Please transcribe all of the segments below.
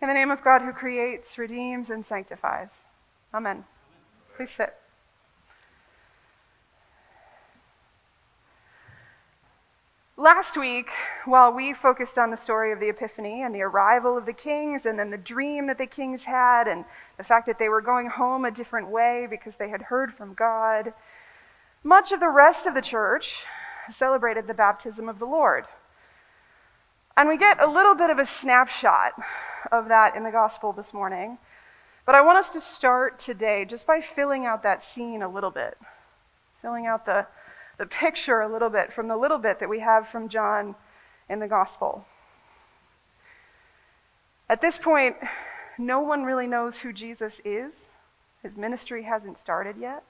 In the name of God who creates, redeems, and sanctifies. Amen. Please sit. Last week, while we focused on the story of the Epiphany and the arrival of the kings, and then the dream that the kings had, and the fact that they were going home a different way because they had heard from God, much of the rest of the church celebrated the baptism of the Lord. And we get a little bit of a snapshot of that in the gospel this morning. But I want us to start today just by filling out that scene a little bit, filling out the the picture a little bit from the little bit that we have from John in the gospel. At this point, no one really knows who Jesus is. His ministry hasn't started yet.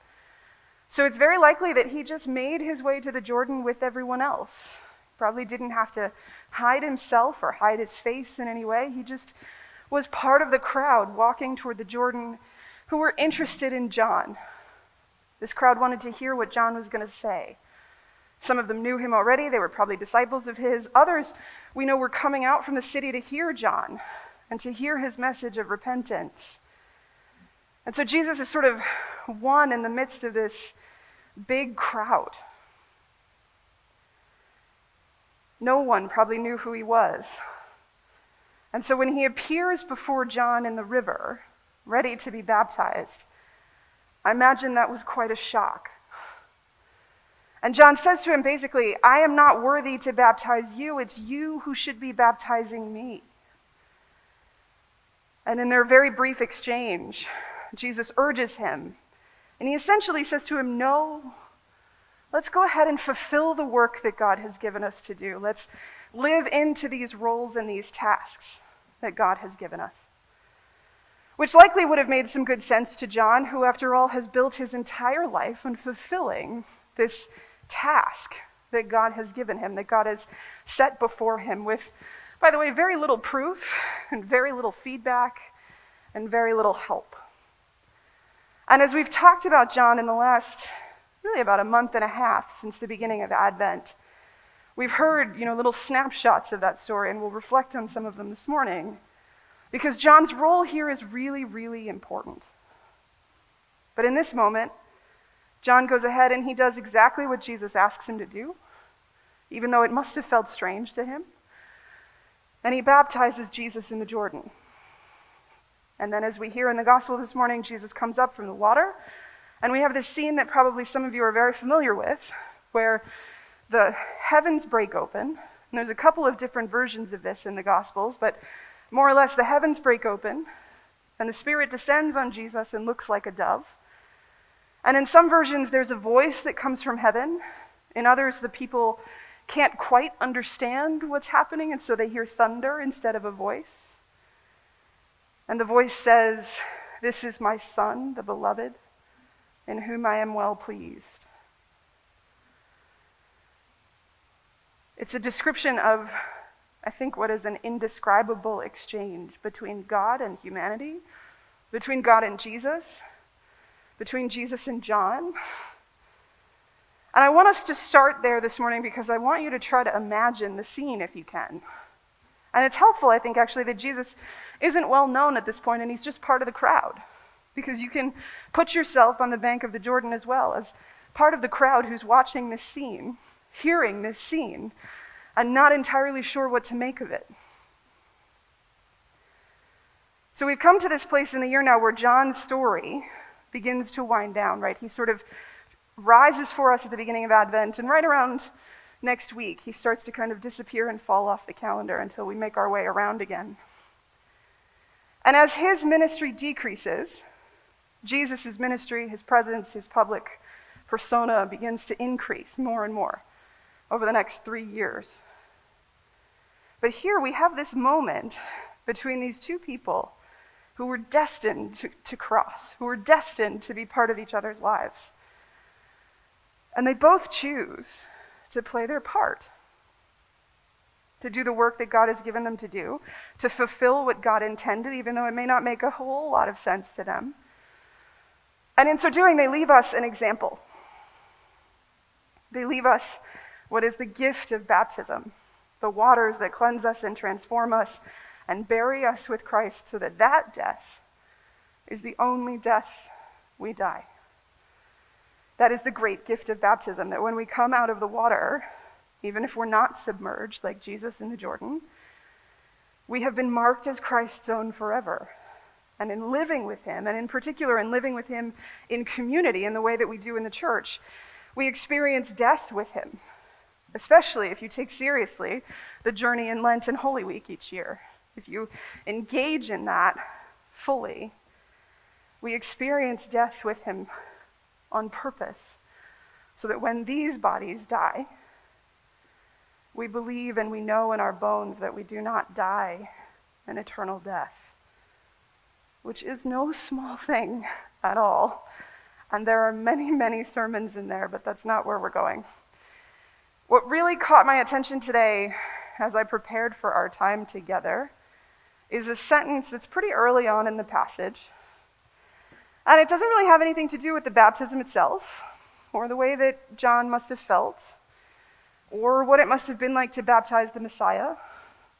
So it's very likely that he just made his way to the Jordan with everyone else. Probably didn't have to hide himself or hide his face in any way. He just was part of the crowd walking toward the Jordan who were interested in John, this crowd wanted to hear what John was going to say. Some of them knew him already, they were probably disciples of his. Others, we know, were coming out from the city to hear John and to hear his message of repentance. And so Jesus is sort of one in the midst of this big crowd. No one probably knew who he was. And so when he appears before John in the river, ready to be baptized, I imagine that was quite a shock. And John says to him basically, I am not worthy to baptize you. It's you who should be baptizing me. And in their very brief exchange, Jesus urges him. And he essentially says to him, No, let's go ahead and fulfill the work that God has given us to do. Let's live into these roles and these tasks that God has given us which likely would have made some good sense to John, who, after all, has built his entire life on fulfilling this task that God has given him, that God has set before him, with, by the way, very little proof and very little feedback and very little help. And as we've talked about John in the last, really about a month and a half since the beginning of Advent, we've heard, you know, little snapshots of that story, and we'll reflect on some of them this morning. Because John's role here is really, really important. But in this moment, John goes ahead and he does exactly what Jesus asks him to do, even though it must have felt strange to him. And he baptizes Jesus in the Jordan. And then, as we hear in the gospel this morning, Jesus comes up from the water. And we have this scene that probably some of you are very familiar with, where the heavens break open. And there's a couple of different versions of this in the gospels, but more or less, the heavens break open, and the Spirit descends on Jesus and looks like a dove. And in some versions, there's a voice that comes from heaven. In others, the people can't quite understand what's happening, and so they hear thunder instead of a voice. And the voice says, This is my Son, the beloved, in whom I am well pleased. It's a description of I think, what is an indescribable exchange between God and humanity, between God and Jesus, between Jesus and John. And I want us to start there this morning because I want you to try to imagine the scene if you can. And it's helpful, I think, actually, that Jesus isn't well known at this point and he's just part of the crowd. Because you can put yourself on the bank of the Jordan as well as part of the crowd who's watching this scene, hearing this scene, and not entirely sure what to make of it. So we've come to this place in the year now where John's story begins to wind down, right? He sort of rises for us at the beginning of Advent, and right around next week, he starts to kind of disappear and fall off the calendar until we make our way around again. And as his ministry decreases, Jesus' ministry, his presence, his public persona begins to increase more and more over the next three years. But here we have this moment between these two people who were destined to, to cross, who were destined to be part of each other's lives. And they both choose to play their part, to do the work that God has given them to do, to fulfill what God intended, even though it may not make a whole lot of sense to them. And in so doing, they leave us an example. They leave us what is the gift of baptism the waters that cleanse us and transform us, and bury us with Christ so that that death is the only death we die. That is the great gift of baptism, that when we come out of the water, even if we're not submerged like Jesus in the Jordan, we have been marked as Christ's own forever. And in living with Him, and in particular in living with Him in community in the way that we do in the church, we experience death with Him, especially if you take seriously the journey in Lent and Holy Week each year. If you engage in that fully, we experience death with Him on purpose, so that when these bodies die, we believe and we know in our bones that we do not die an eternal death, which is no small thing at all. And there are many, many sermons in there, but that's not where we're going. What really caught my attention today as I prepared for our time together is a sentence that's pretty early on in the passage. And it doesn't really have anything to do with the baptism itself or the way that John must have felt or what it must have been like to baptize the Messiah,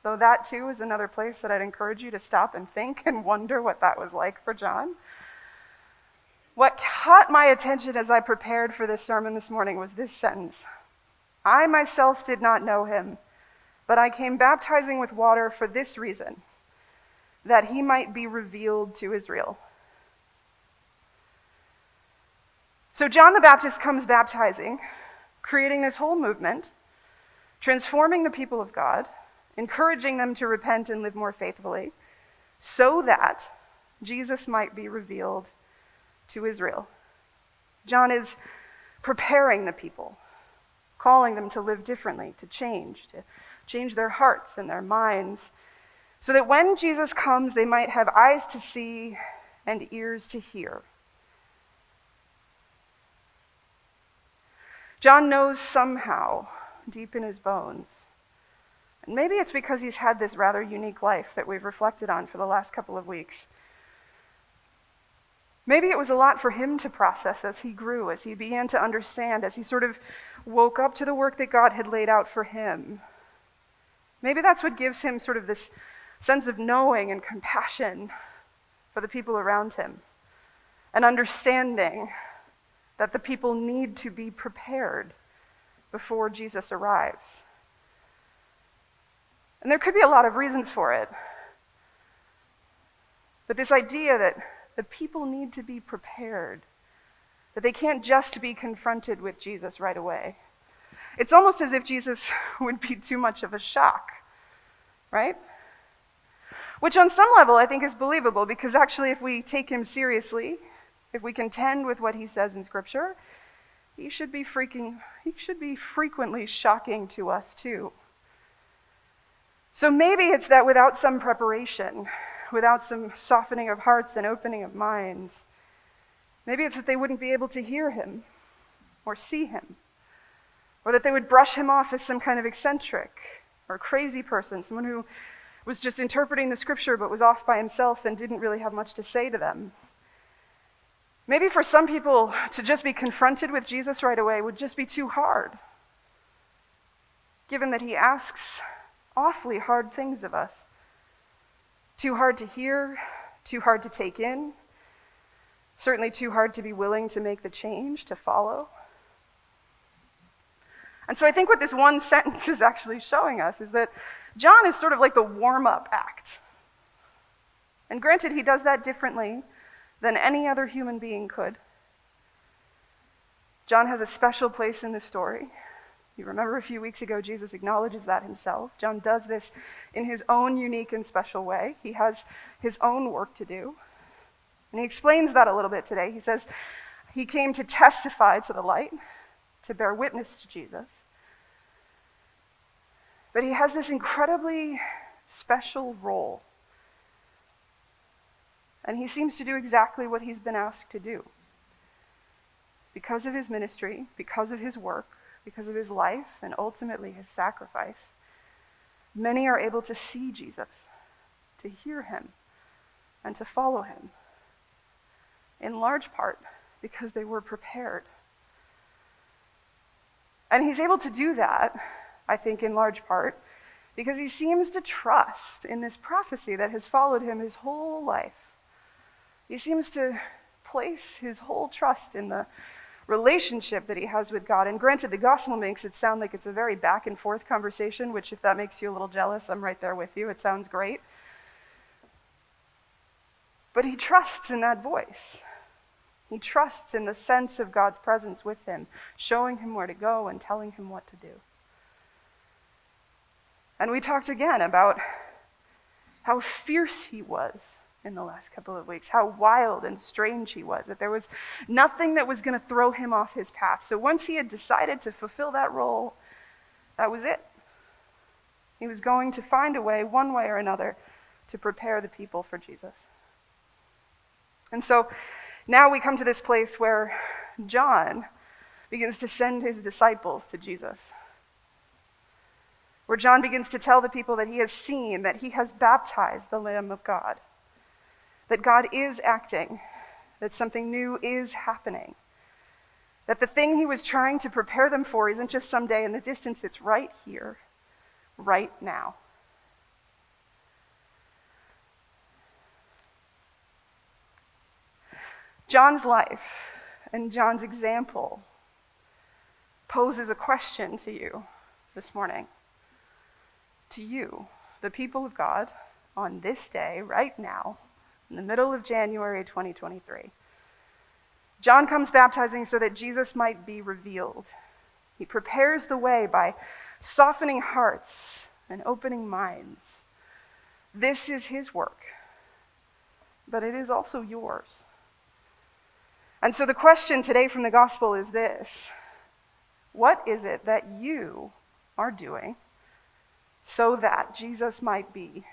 though that too is another place that I'd encourage you to stop and think and wonder what that was like for John. What caught my attention as I prepared for this sermon this morning was this sentence I myself did not know him, but I came baptizing with water for this reason that he might be revealed to Israel. So John the Baptist comes baptizing, creating this whole movement transforming the people of God, encouraging them to repent and live more faithfully, so that Jesus might be revealed to Israel. John is preparing the people, calling them to live differently, to change, to change their hearts and their minds, so that when Jesus comes, they might have eyes to see and ears to hear. John knows somehow deep in his bones. Maybe it's because he's had this rather unique life that we've reflected on for the last couple of weeks. Maybe it was a lot for him to process as he grew, as he began to understand, as he sort of woke up to the work that God had laid out for him. Maybe that's what gives him sort of this sense of knowing and compassion for the people around him, and understanding that the people need to be prepared before Jesus arrives. And there could be a lot of reasons for it. But this idea that the people need to be prepared, that they can't just be confronted with Jesus right away. It's almost as if Jesus would be too much of a shock, right? Which, on some level, I think is believable because actually, if we take him seriously, if we contend with what he says in Scripture, he should be freaking he should be frequently shocking to us too. So maybe it's that without some preparation, without some softening of hearts and opening of minds, maybe it's that they wouldn't be able to hear him or see him, or that they would brush him off as some kind of eccentric or crazy person, someone who was just interpreting the scripture but was off by himself and didn't really have much to say to them. Maybe for some people, to just be confronted with Jesus right away would just be too hard, given that he asks awfully hard things of us. Too hard to hear, too hard to take in, certainly too hard to be willing to make the change, to follow. And so I think what this one sentence is actually showing us is that John is sort of like the warm up act. And granted, he does that differently than any other human being could. John has a special place in the story. You remember a few weeks ago, Jesus acknowledges that himself. John does this in his own unique and special way. He has his own work to do. And he explains that a little bit today. He says he came to testify to the light, to bear witness to Jesus. But he has this incredibly special role and he seems to do exactly what he's been asked to do. Because of his ministry, because of his work, because of his life, and ultimately his sacrifice, many are able to see Jesus, to hear him, and to follow him. In large part because they were prepared. And he's able to do that, I think, in large part, because he seems to trust in this prophecy that has followed him his whole life. He seems to place his whole trust in the relationship that he has with God. And granted, the gospel makes it sound like it's a very back and forth conversation, which, if that makes you a little jealous, I'm right there with you. It sounds great. But he trusts in that voice. He trusts in the sense of God's presence with him, showing him where to go and telling him what to do. And we talked again about how fierce he was in the last couple of weeks, how wild and strange he was, that there was nothing that was going to throw him off his path. So once he had decided to fulfill that role, that was it. He was going to find a way, one way or another, to prepare the people for Jesus. And so now we come to this place where John begins to send his disciples to Jesus where John begins to tell the people that he has seen, that he has baptized the Lamb of God, that God is acting, that something new is happening, that the thing he was trying to prepare them for isn't just someday in the distance, it's right here, right now. John's life and John's example poses a question to you this morning to you, the people of God, on this day, right now, in the middle of January 2023. John comes baptizing so that Jesus might be revealed. He prepares the way by softening hearts and opening minds. This is his work, but it is also yours. And so the question today from the gospel is this What is it that you are doing so that Jesus might be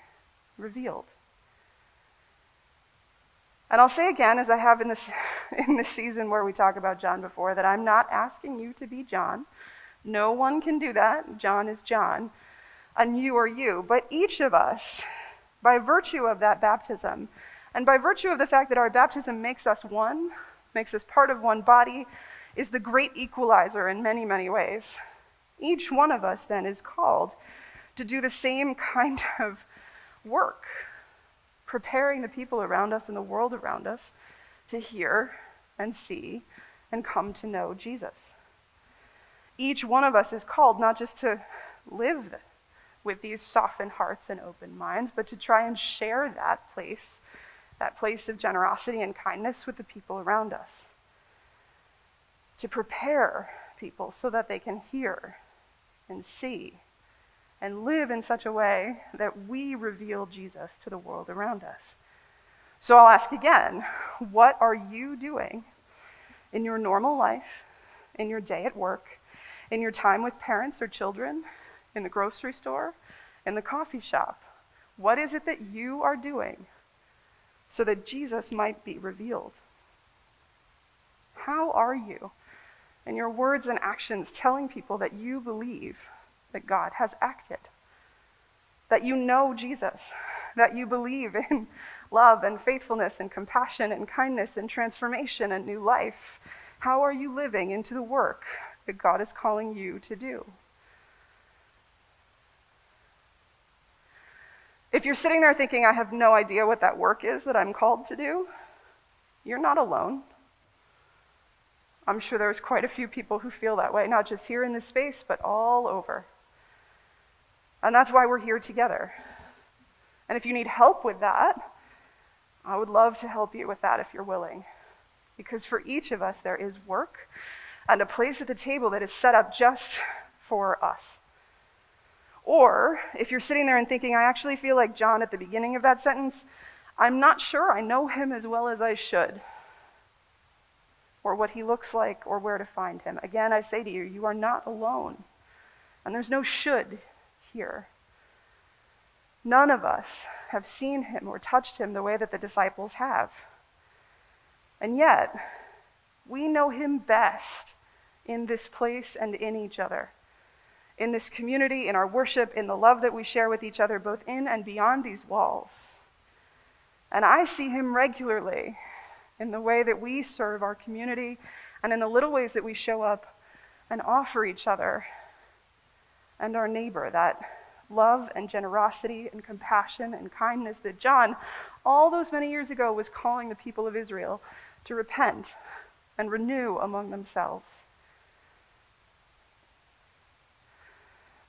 revealed. And I'll say again, as I have in this, in this season where we talk about John before, that I'm not asking you to be John. No one can do that. John is John, and you are you. But each of us, by virtue of that baptism, and by virtue of the fact that our baptism makes us one, makes us part of one body, is the great equalizer in many, many ways. Each one of us then is called to do the same kind of work, preparing the people around us and the world around us to hear and see and come to know Jesus. Each one of us is called not just to live with these softened hearts and open minds, but to try and share that place, that place of generosity and kindness with the people around us. To prepare people so that they can hear and see and live in such a way that we reveal Jesus to the world around us. So I'll ask again what are you doing in your normal life, in your day at work, in your time with parents or children, in the grocery store, in the coffee shop? What is it that you are doing so that Jesus might be revealed? How are you in your words and actions telling people that you believe that God has acted. That you know Jesus, that you believe in love and faithfulness and compassion and kindness and transformation and new life. How are you living into the work that God is calling you to do? If you're sitting there thinking, I have no idea what that work is that I'm called to do, you're not alone. I'm sure there's quite a few people who feel that way, not just here in this space, but all over. And that's why we're here together. And if you need help with that, I would love to help you with that if you're willing. Because for each of us, there is work and a place at the table that is set up just for us. Or if you're sitting there and thinking, I actually feel like John at the beginning of that sentence, I'm not sure I know him as well as I should, or what he looks like, or where to find him. Again, I say to you, you are not alone. And there's no should here. None of us have seen him or touched him the way that the disciples have. And yet, we know him best in this place and in each other. In this community, in our worship, in the love that we share with each other, both in and beyond these walls. And I see him regularly in the way that we serve our community and in the little ways that we show up and offer each other and our neighbor that love and generosity and compassion and kindness that John, all those many years ago, was calling the people of Israel to repent and renew among themselves.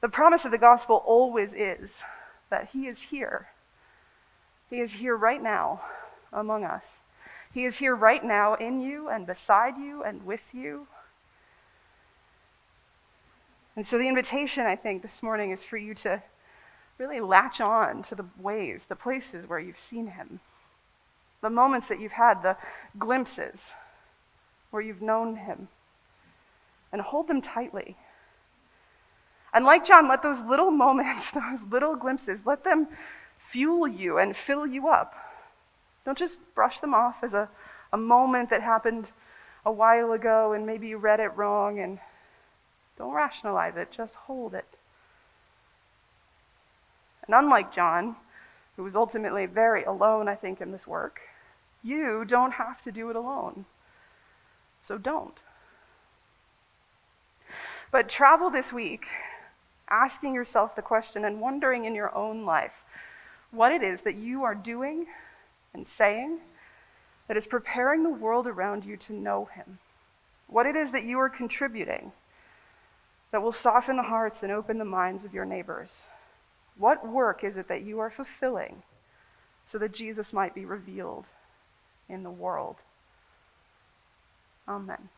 The promise of the gospel always is that He is here. He is here right now among us. He is here right now in you and beside you and with you. And so the invitation, I think, this morning is for you to really latch on to the ways, the places where you've seen Him, the moments that you've had, the glimpses where you've known Him, and hold them tightly. And like John, let those little moments, those little glimpses, let them fuel you and fill you up. Don't just brush them off as a, a moment that happened a while ago and maybe you read it wrong and don't rationalize it, just hold it. And unlike John, who was ultimately very alone, I think, in this work, you don't have to do it alone. So don't. But travel this week asking yourself the question and wondering in your own life what it is that you are doing and saying that is preparing the world around you to know Him. What it is that you are contributing that will soften the hearts and open the minds of your neighbors. What work is it that you are fulfilling so that Jesus might be revealed in the world? Amen.